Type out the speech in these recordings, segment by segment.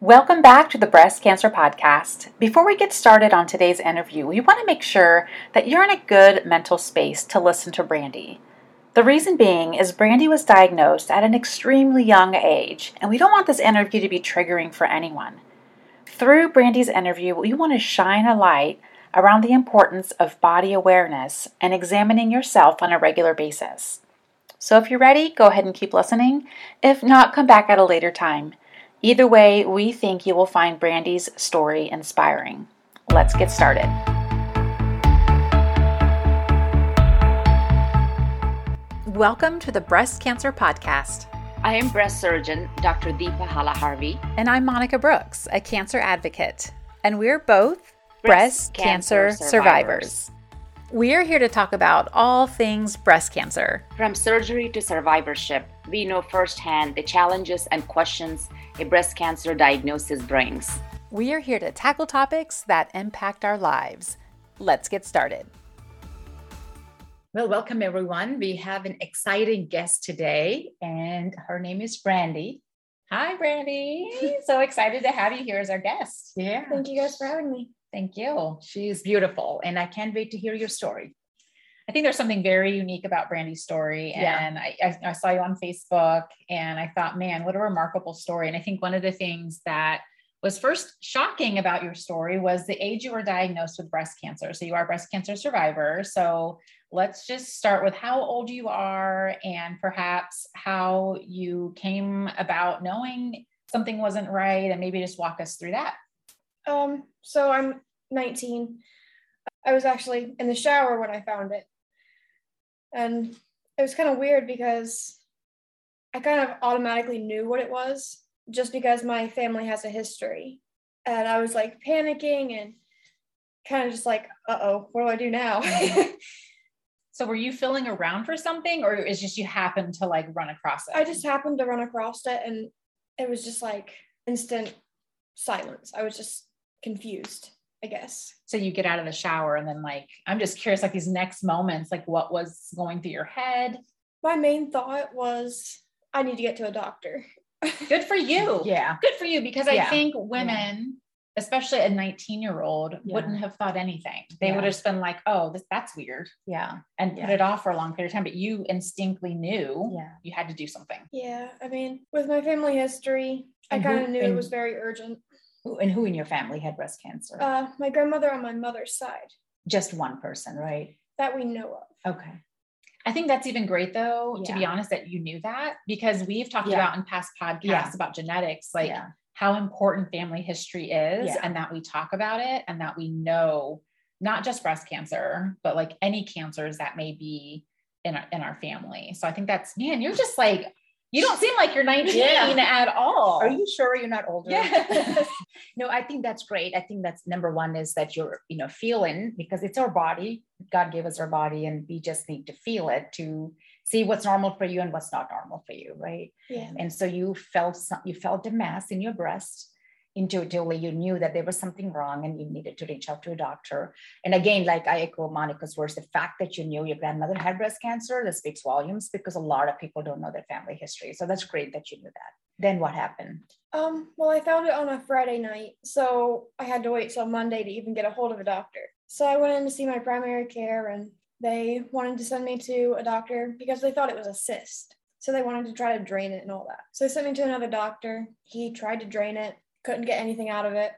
Welcome back to the Breast Cancer Podcast. Before we get started on today's interview, we want to make sure that you're in a good mental space to listen to Brandy. The reason being is Brandy was diagnosed at an extremely young age, and we don't want this interview to be triggering for anyone. Through Brandy's interview, we want to shine a light around the importance of body awareness and examining yourself on a regular basis. So if you're ready, go ahead and keep listening. If not, come back at a later time. Either way, we think you will find Brandy's story inspiring. Let's get started. Welcome to the Breast Cancer Podcast. I am breast surgeon Dr. Deepa Halaharvi. And I'm Monica Brooks, a cancer advocate. And we're both breast, breast cancer, cancer survivors. survivors. We are here to talk about all things breast cancer. From surgery to survivorship, we know firsthand the challenges and questions a breast cancer diagnosis brings. We are here to tackle topics that impact our lives. Let's get started. Well, welcome everyone. We have an exciting guest today, and her name is Brandy. Hi, Brandy. so excited to have you here as our guest. Yeah. Thank you guys for having me. Thank you. She's beautiful, and I can't wait to hear your story. I think there's something very unique about Brandy's story. And yeah. I, I, I, saw you on Facebook and I thought, man, what a remarkable story. And I think one of the things that was first shocking about your story was the age you were diagnosed with breast cancer. So you are a breast cancer survivor. So let's just start with how old you are and perhaps how you came about knowing something wasn't right and maybe just walk us through that. Um, so I'm 19. I was actually in the shower when I found it. And it was kind of weird because I kind of automatically knew what it was just because my family has a history. And I was like panicking and kind of just like, uh oh, what do I do now? so were you feeling around for something or is just you happened to like run across it? I just happened to run across it and it was just like instant silence. I was just confused. I guess. So you get out of the shower and then like I'm just curious like these next moments like what was going through your head? My main thought was I need to get to a doctor. Good for you. yeah. Good for you because yeah. I think women yeah. especially a 19 year old yeah. wouldn't have thought anything. They would have just been like, oh, this, that's weird. Yeah. And put it off for a long period of time. But you instinctively knew yeah. you had to do something. Yeah. I mean, with my family history, and I kind of knew and, it was very urgent. Who, and who in your family had breast cancer? Uh, my grandmother on my mother's side. Just one person, right? That we know of. Okay. I think that's even great though, yeah. to be honest, that you knew that because we've talked yeah. about in past podcasts yeah. about genetics, like how important family history is and that we talk about it and that we know not just breast cancer, but like any cancers that may be in our, in our family. So I think that's, man, you're just like you don't seem like you're 19 yeah. at all. Are you sure you're not older? Yeah. no, I think that's great. I think that's number one is that you're, you know, feeling because it's our body. God gave us our body and we just need to feel it to see what's normal for you and what's not normal for you. Right. Yeah. And so you felt some, you felt a mass in your breast intuitively you knew that there was something wrong and you needed to reach out to a doctor. And again, like I echo Monica's words, the fact that you knew your grandmother had breast cancer, that speaks volumes because a lot of people don't know their family history. So that's great that you knew that. Then what happened? Um, well, I found it on a Friday night. So I had to wait till Monday to even get a hold of a doctor. So I went in to see my primary care and they wanted to send me to a doctor because they thought it was a cyst. So they wanted to try to drain it and all that. So they sent me to another doctor. He tried to drain it couldn't get anything out of it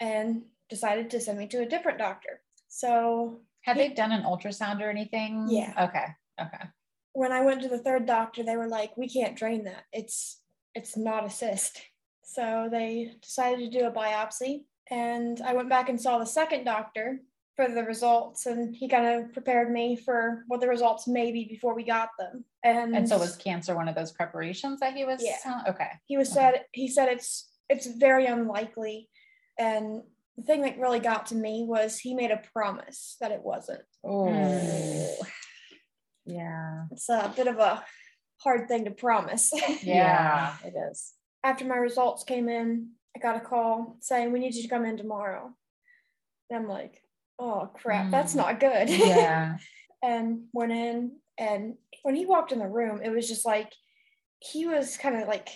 and decided to send me to a different doctor. So, have he, they done an ultrasound or anything? Yeah. Okay. Okay. When I went to the third doctor, they were like, "We can't drain that. It's it's not a cyst." So they decided to do a biopsy, and I went back and saw the second doctor for the results, and he kind of prepared me for what the results may be before we got them. And and so was cancer one of those preparations that he was? Yeah. Okay. He was okay. said he said it's it's very unlikely. And the thing that really got to me was he made a promise that it wasn't. Oh, yeah. It's a bit of a hard thing to promise. yeah, it is. After my results came in, I got a call saying, We need you to come in tomorrow. And I'm like, Oh crap, mm. that's not good. Yeah. and went in, and when he walked in the room, it was just like he was kind of like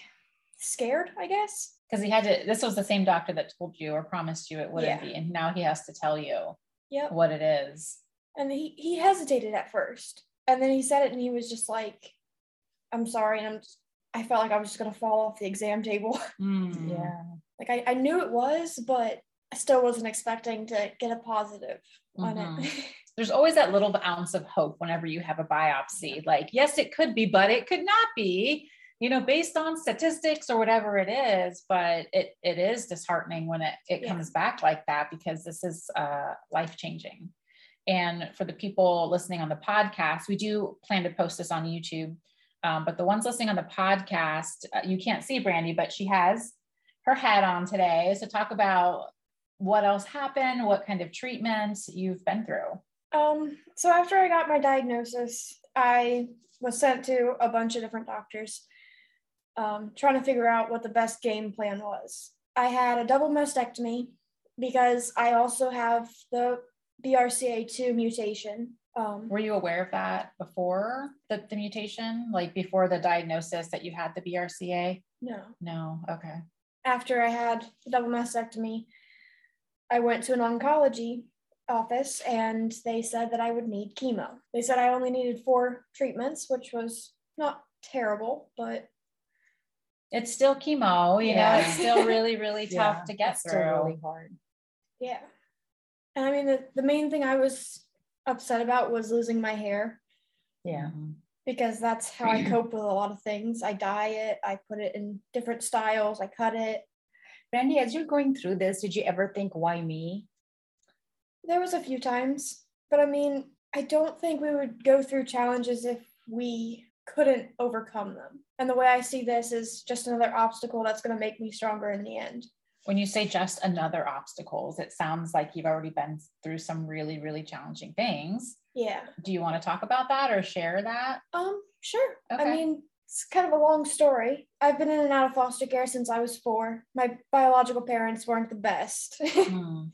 scared, I guess. Because he had to, this was the same doctor that told you or promised you it wouldn't Yeah. be. And now he has to tell you Yep. what it is. And he, he hesitated at first. And then he said it and he was just like, I'm sorry. And I'm just, I felt like I was just going to fall off the exam table. Mm. Yeah. like I, I knew it was, but I still wasn't expecting to get a positive on Mhm. it. There's always that little ounce of hope whenever you have a biopsy. Like, yes, it could be, but it could not be, you know, based on statistics or whatever it is. But it it is disheartening when it, it Yeah. comes back like that because this is uh, life changing. And for the people listening on the podcast, we do plan to post this on YouTube. Um, but the ones listening on the podcast, uh, you can't see Brandy, but she has her hat on today. So talk about what else happened, what kind of treatments you've been through. Um, so after I got my diagnosis, I was sent to a bunch of different doctors, um, trying to figure out what the best game plan was. I had a double mastectomy because I also have the BRCA2 mutation. Um, Were you aware of that before the, the mutation, like before the diagnosis that you had the BRCA? no, No. Okay. after I had the double mastectomy, I went to an oncology office and they said that I would need chemo. They said I only needed four treatments, which was not terrible, but It's still chemo, you know, it's still really, really tough Yeah, to get it's through. still really hard. yeah. And I mean, the, the main thing I was upset about was losing my hair Yeah. Because that's how I cope with a lot of things. I dye it, I put it in different styles, I cut it. Brandy, as you're going through this, did you ever think, why me? There was a few times, but I mean, I don't think we would go through challenges if we couldn't overcome them. And the way I see this is just another obstacle that's going to make me stronger in the end. When you say just another obstacles, it sounds like you've already been through some really, really challenging things. Yeah. Do you want to talk about that or share that? Um, sure. Okay. I mean, it's kind of a long story. I've been in and out of foster care since I was four. My biological parents weren't the best. Hmm.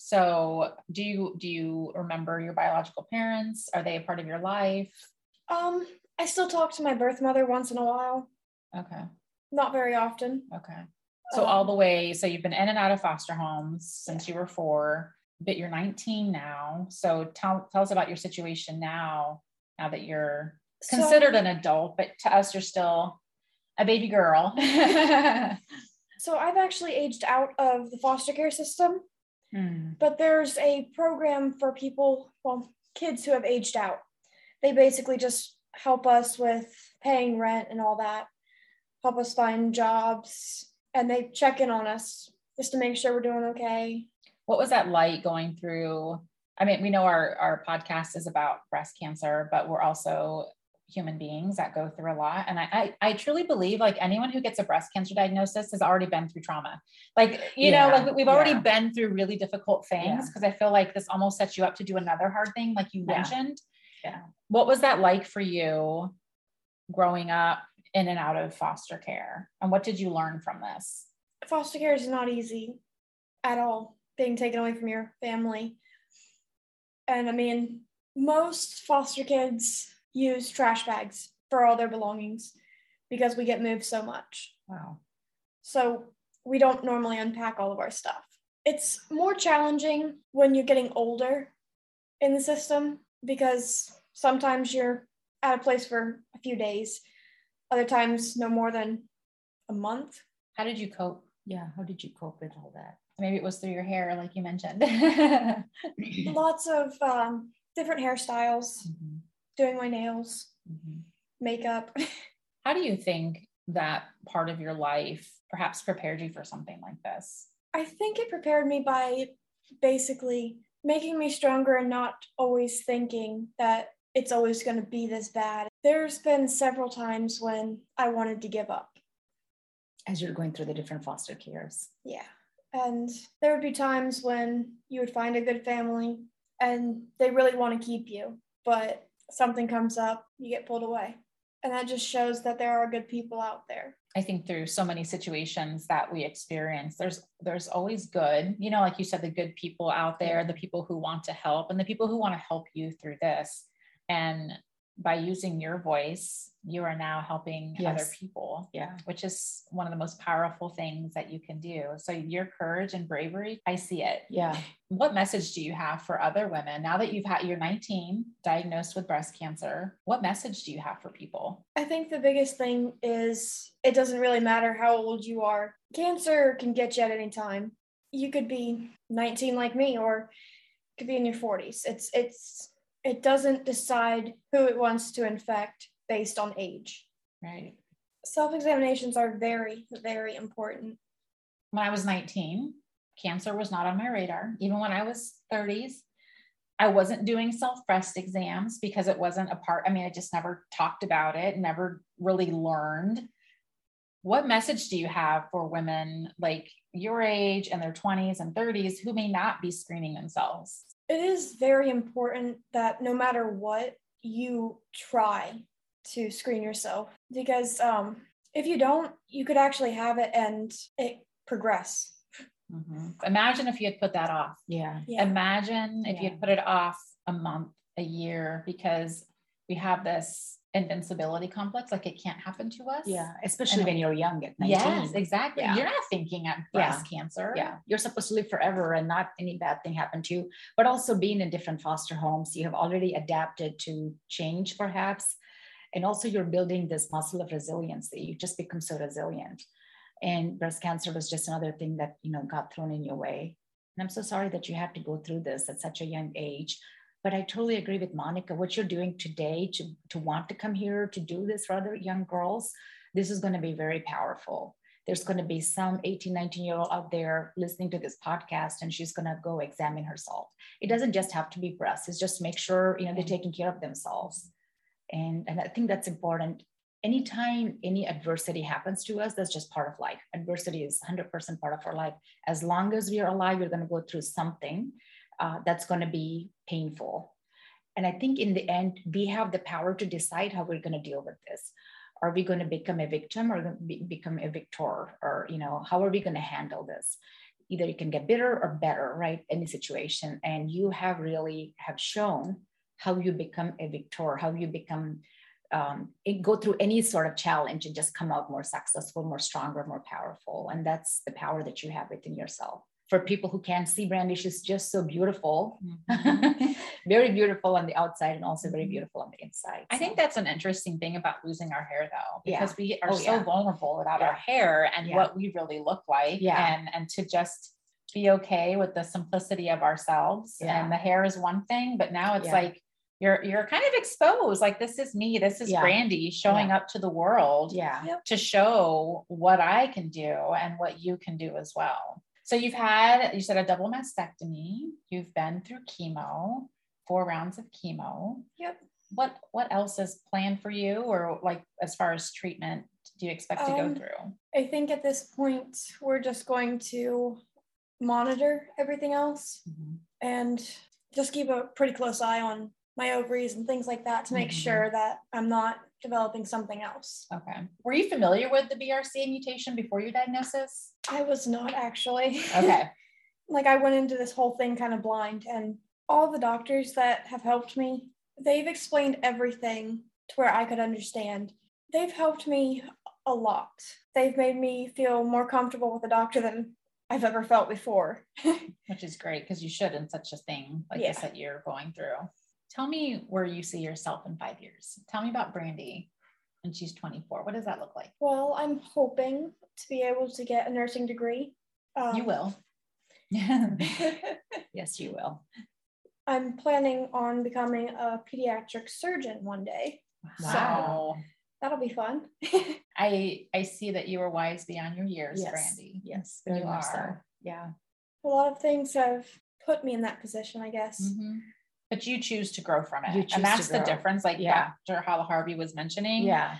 So, do you do you remember your biological parents? Are they a part of your life? um, I still talk to my birth mother once in a while, Okay. not very often. Okay. So all Um, the way, so you've been in and out of foster homes since you were four, but you're 19 now. So tell tell us about your situation now, now that you're So- considered an adult, but to us you're still a baby girl. So I've actually aged out of the foster care system, Hmm. but there's a program for people, well, kids who have aged out. They basically just help us with paying rent and all that, help us find jobs, and they check in on us just to make sure we're doing okay. What was that like going through? I mean, we know our our podcast is about breast cancer, but we're also human beings that go through a lot. And I, I, I truly believe like anyone who gets a breast cancer diagnosis has already been through trauma. Like, you know, like we've already yeah. been through really difficult things Yeah. because I feel like this almost sets you up to do another hard thing, like you Yeah. mentioned. Yeah. What was that like for you growing up in and out of foster care? And what did you learn from this? Foster care is not easy at all, being taken away from your family. And I mean, most foster kids use trash bags for all their belongings because we get moved so much. Wow. So we don't normally unpack all of our stuff. It's more challenging when you're getting older in the system because sometimes you're at a place for a few days, other times no more than a month. How did you cope? Yeah. How did you cope with all that? Maybe it was through your hair, like you mentioned. Lots of um, different hairstyles, Mhm, doing my nails, mhm. makeup. How do you think that part of your life perhaps prepared you for something like this? I think it prepared me by basically making me stronger and not always thinking that it's always going to be this bad. There's been several times when I wanted to give up. As you're going through the different foster cares. Yeah. And there would be times when you would find a good family and they really want to keep you, but something comes up, you get pulled away. And that just shows that there are good people out there. I think through so many situations that we experience, there's there's always good, you know, like you said, the good people out there, the people who want to help, and the people who want to help you through this. And by using your voice, you are now helping Yes. other people. Yeah. Which is one of the most powerful things that you can do. So your courage and bravery, I see it. Yeah. What message do you have for other women now that you've had you're 19 diagnosed with breast cancer? What message do you have for people? I think the biggest thing is it doesn't really matter how old you are. Cancer can get you at any time. You could be 19 like me or could be in your 40s. It's it's it doesn't decide who it wants to infect based on age. Right. Self-examinations are very very important. When I was 19, cancer was not on my radar. Even when I was 30s, I wasn't doing self breast exams because it wasn't a part. I mean, I just never talked about it, never really learned. What message do you have for women like your age and their 20s and 30s who may not be screening themselves? It is very important that no matter what you try to screen yourself because um, if you don't, you could actually have it and it progress. Mhm. Imagine if you had put that off. Yeah. Yeah. Imagine if you had put it off a month, a year, because we have this invincibility complex, like it can't happen to us. Yeah. Especially And- when you're young at 19. Yes, exactly. Yeah. You're not thinking at breast cancer. Yeah. You're supposed to live forever and not any bad thing happen to you. But also being in different foster homes, you have already adapted to change perhaps. And also you're building this muscle of resilience that you just become so resilient. And breast cancer was just another thing that, you know, got thrown in your way. And I'm so sorry that you have to go through this at such a young age. But I totally agree with Monica. What you're doing today to, to want to come here to do this for other young girls, this is going to be very powerful. There's going to be some 18, 19 year old out there listening to this podcast and she's going to go examine herself. It doesn't just have to be breasts, it's just make sure, you know, they're taking care of themselves. And, and I think that's important. Anytime any adversity happens to us, that's just part of life. Adversity is 100% part of our life. As long as we are alive, we're going to go through something uh, that's going to be painful. And I think in the end, we have the power to decide how we're going to deal with this. Are we going to become a victim or be- become a victor? Or, you know, how are we going to handle this? Either you can get bitter or better, right? Any situation. And you have really have shown how you become a victor, how you become um, go through any sort of challenge and just come out more successful, more stronger, more powerful. And that's the power that you have within yourself. For people who can't see Brandy, is just so beautiful, Mhm. very beautiful on the outside and also very beautiful on the inside. I think that's an interesting thing about losing our hair though, Yeah. because we are Oh, so yeah. vulnerable without Yeah. our hair and Yeah. what we really look like. Yeah. And and to just be okay with the simplicity of ourselves. Yeah. And the hair is one thing, but now it's Yeah. like you're you're kind of exposed. Like this is me, this is Yeah. Brandy showing up to the world yeah, to show what I can do and what you can do as well. So you've had, you said a double mastectomy, you've been through chemo, four rounds of chemo. Yep. What what else is planned for you or like as far as treatment do you expect to Um, go through? I think at this point we're just going to monitor everything else and just keep a pretty close eye on my ovaries and things like that to make Mhm. sure that I'm not developing something else. Okay. Were you familiar with the BRCA mutation before your diagnosis? I was not actually. Okay. like I went into this whole thing kind of blind and all the doctors that have helped me, they've explained everything to where I could understand. They've helped me a lot. They've made me feel more comfortable with a doctor than I've ever felt before. Which is great because you should in such a thing like Yeah. this that you're going through. Tell me where you see yourself in five years. Tell me about Brandy and she's 24. What does that look like? Well, I'm hoping to be able to get a nursing degree. Um, You will. yes, you will. I'm planning on becoming a pediatric surgeon one day. wow. That'll be fun. I I see that you are wise beyond your years, Yes, Brandy. yes, very You much so. are. Yeah, a lot of things have put me in that position, I guess. Mhm. But you choose to grow from it. You and that's the difference. Like Yeah. Dr. Halaharvi was mentioning. yeah,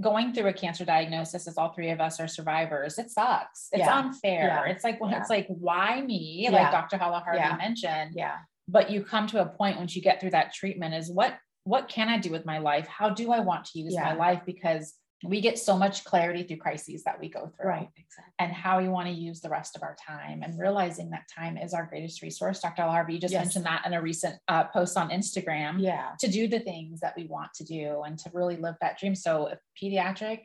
Going through a cancer diagnosis, as all three of us are survivors, it sucks. It's Yeah. unfair. Yeah. It's like when Yeah. it's like, why me? Like Dr. Halaharvi mentioned. yeah, But you come to a point once you get through that treatment is what what can I do with my life? How do I want to use my life? Because we get so much clarity through crises that we go through Right. Exactly. and how we want to use the rest of our time and realizing that time is our greatest resource dr harvey you just Yes. mentioned that in a recent uh, post on instagram Yeah. to do the things that we want to do and to really live that dream so if pediatric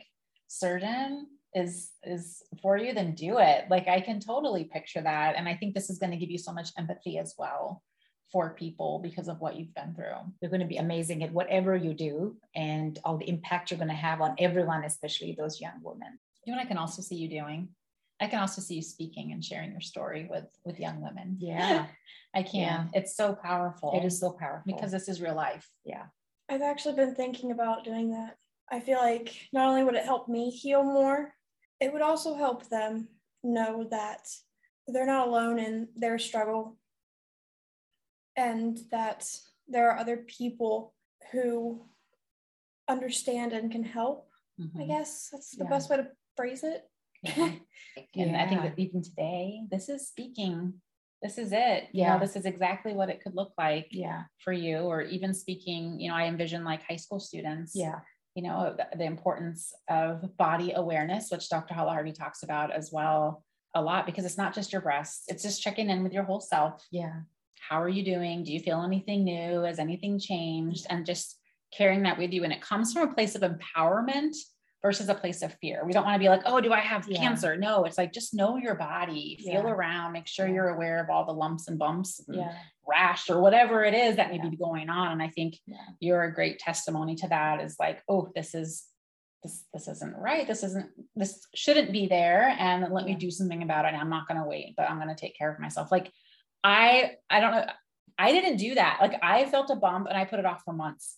surgeon is is for you then do it like i can totally picture that and i think this is going to give you so much empathy as well for people because of what you've been through You're going to be amazing at whatever you do and all the impact you're going to have on everyone, especially those young women. you know what i can also see you doing i can also see you speaking and sharing your story with with young women Yeah. i can it's so powerful It is so powerful. because this is real life yeah. I've actually been thinking about doing that. I feel like not only would it help me heal more, it would also help them know that they're not alone in their struggle and that there are other people who understand and can help. I Mhm. guess that's the Yeah. best way to phrase it. Yeah. and I think that even today, this is speaking. This is it. You Yeah. know, this is exactly what it could look like Yeah. for you, or even speaking, you know, I envision like high school students, Yeah. you know, the, the importance of body awareness, which Dr. Halaharvi talks about as well a lot, because it's not just your breasts, it's just checking in with your whole self. Yeah. How are you doing? Do you feel anything new? Has anything changed? And just carrying that with you. And it comes from a place of empowerment versus a place of fear. We don't want to be like, oh, do I have Yeah. cancer? No, it's like just know your body, feel Yeah. around, make sure Yeah. you're aware of all the lumps and bumps, and rash or whatever it is that may be going on. And I think you're a great testimony to that is like, oh, this is this this isn't right. This isn't this shouldn't be there. And let me do something about it. I'm not gonna wait, but I'm gonna take care of myself. Like I I don't know. I didn't do that. Like I felt a bump and I put it off for months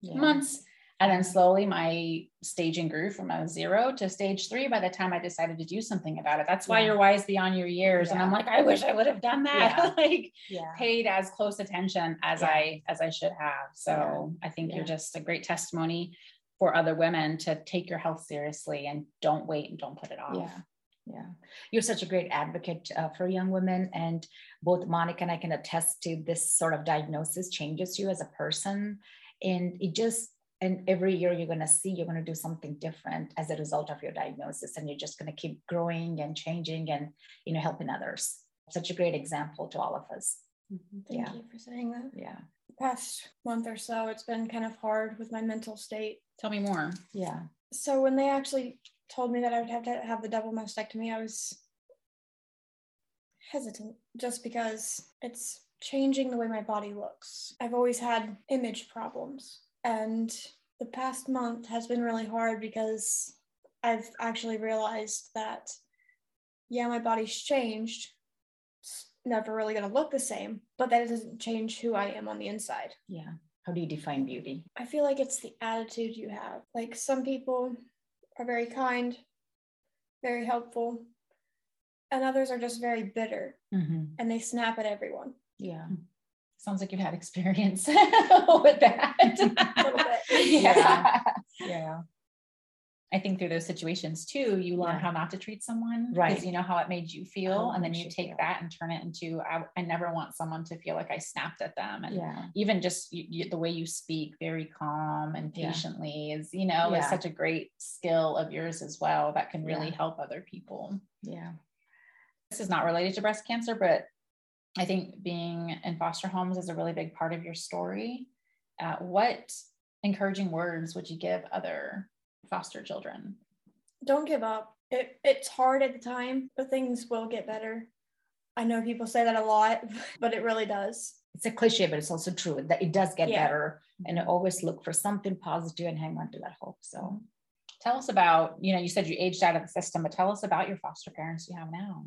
Yeah. months. And then slowly my staging grew from a zero to stage three by the time I decided to do something about it. That's why Yeah. you're wise beyond your years. And I'm like, I wish I would have done that. like Yeah. paid as close attention as Yeah. I as I should have. So I think Yeah. you're just a great testimony for other women to take your health seriously and don't wait and don't put it off. Yeah. Yeah. You're such a great advocate uh, for young women. And both Monica and I can attest to this sort of diagnosis changes you as a person. And it just, and every year you're going to see you're going to do something different as a result of your diagnosis. And you're just going to keep growing and changing and, you know, helping others. Such a great example to all of us. Thank Yeah. you for saying that. Yeah. The past month or so, it's been kind of hard with my mental state. Tell me more. Yeah. So when they actually told me that I would have to have the double mastectomy, I was hesitant just because it's changing the way my body looks. I've always had image problems, and the past month has been really hard because I've actually realized that, yeah, my body's changed. It's never really going to look the same, but that doesn't change who I am on the inside. Yeah. How do you define beauty? I feel like it's the attitude you have. Like some people are very kind, very helpful, and others are just very bitter Mhm. and they snap at everyone. Yeah. Sounds like you've had experience with that. A little bit. yeah. Yeah. I think through those situations too, you learn Yeah. how not to treat someone Right. because you know how it made you feel, and then you take feel. that and turn it into I, I never want someone to feel like I snapped at them, and Yeah. even just you, you, the way you speak, very calm and Yeah. patiently, is you know is such a great skill of yours as well that can really Yeah. help other people. Yeah. This is not related to breast cancer, but I think being in foster homes is a really big part of your story. Uh, what encouraging words would you give other foster children? Don't give up. It, it's hard at the time, but things will get better. I know people say that a lot, but it really does. It's a cliche, but it's also true that it does get Yeah. better. And I always look for something positive and hang on to that hope. So Tell us about, you know, you said you aged out of the system, but tell us about your foster parents you have now.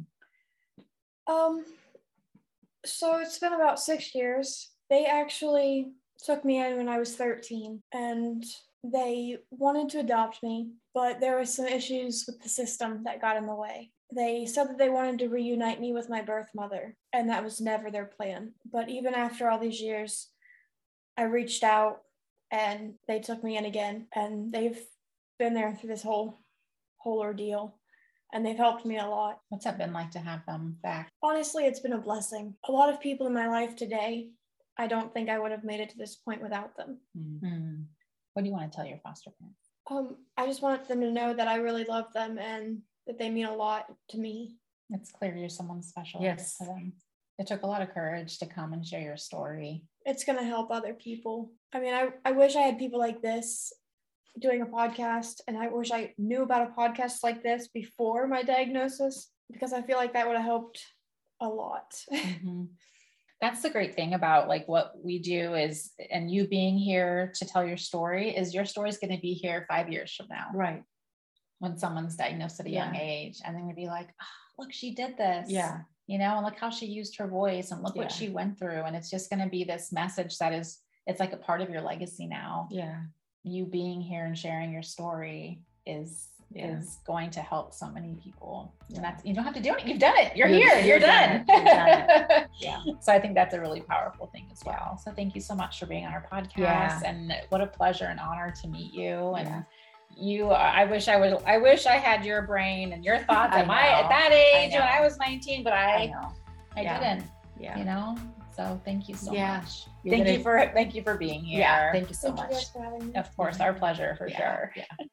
Um, so it's been about six years. They actually took me in when I was 13 and they wanted to adopt me, but there were some issues with the system that got in the way. They said that they wanted to reunite me with my birth mother, and that was never their plan. But even after all these years, I reached out and they took me in again, and they've been there through this whole whole ordeal and they've helped me a lot. What's that been like to have them back? Honestly, it's been a blessing. A lot of people in my life today, I don't think I would have made it to this point without them. Mm. What do you want to tell your foster parents? Um, I just want them to know that I really love them and that they mean a lot to me. It's clear you're someone special Yes. to them. It took a lot of courage to come and share your story. It's gonna help other people. I mean, I, I wish I had people like this doing a podcast and I wish I knew about a podcast like this before my diagnosis because I feel like that would have helped a lot. Mhm. That's the great thing about like what we do is, and you being here to tell your story is your story is going to be here five years from now Right. when someone's diagnosed at a young age, and they're going to be like, oh, look, she did this. Yeah. You know, and look how she used her voice, and look what she went through, and it's just going to be this message that is, it's like a part of your legacy now. Yeah. You being here and sharing your story is Yeah. is going to help so many people. Yeah. And that's you don't have to do it. You've done it. You're You've- here. You're you've done done. done Yeah. So I think that's a really powerful thing as well. So thank you so much for being on our podcast. Yeah. And what a pleasure and honor to meet you. And you, I wish I would I wish I had your brain and your thoughts I at my at that age when. I was 19, but I I. I, didn't. Yeah. You know. So thank you so Yeah. much. You're thank gonna- you for thank you for being here. Yeah. Thank you so Thank you much. guys for having me. Of course, our pleasure for Yeah. sure. Yeah.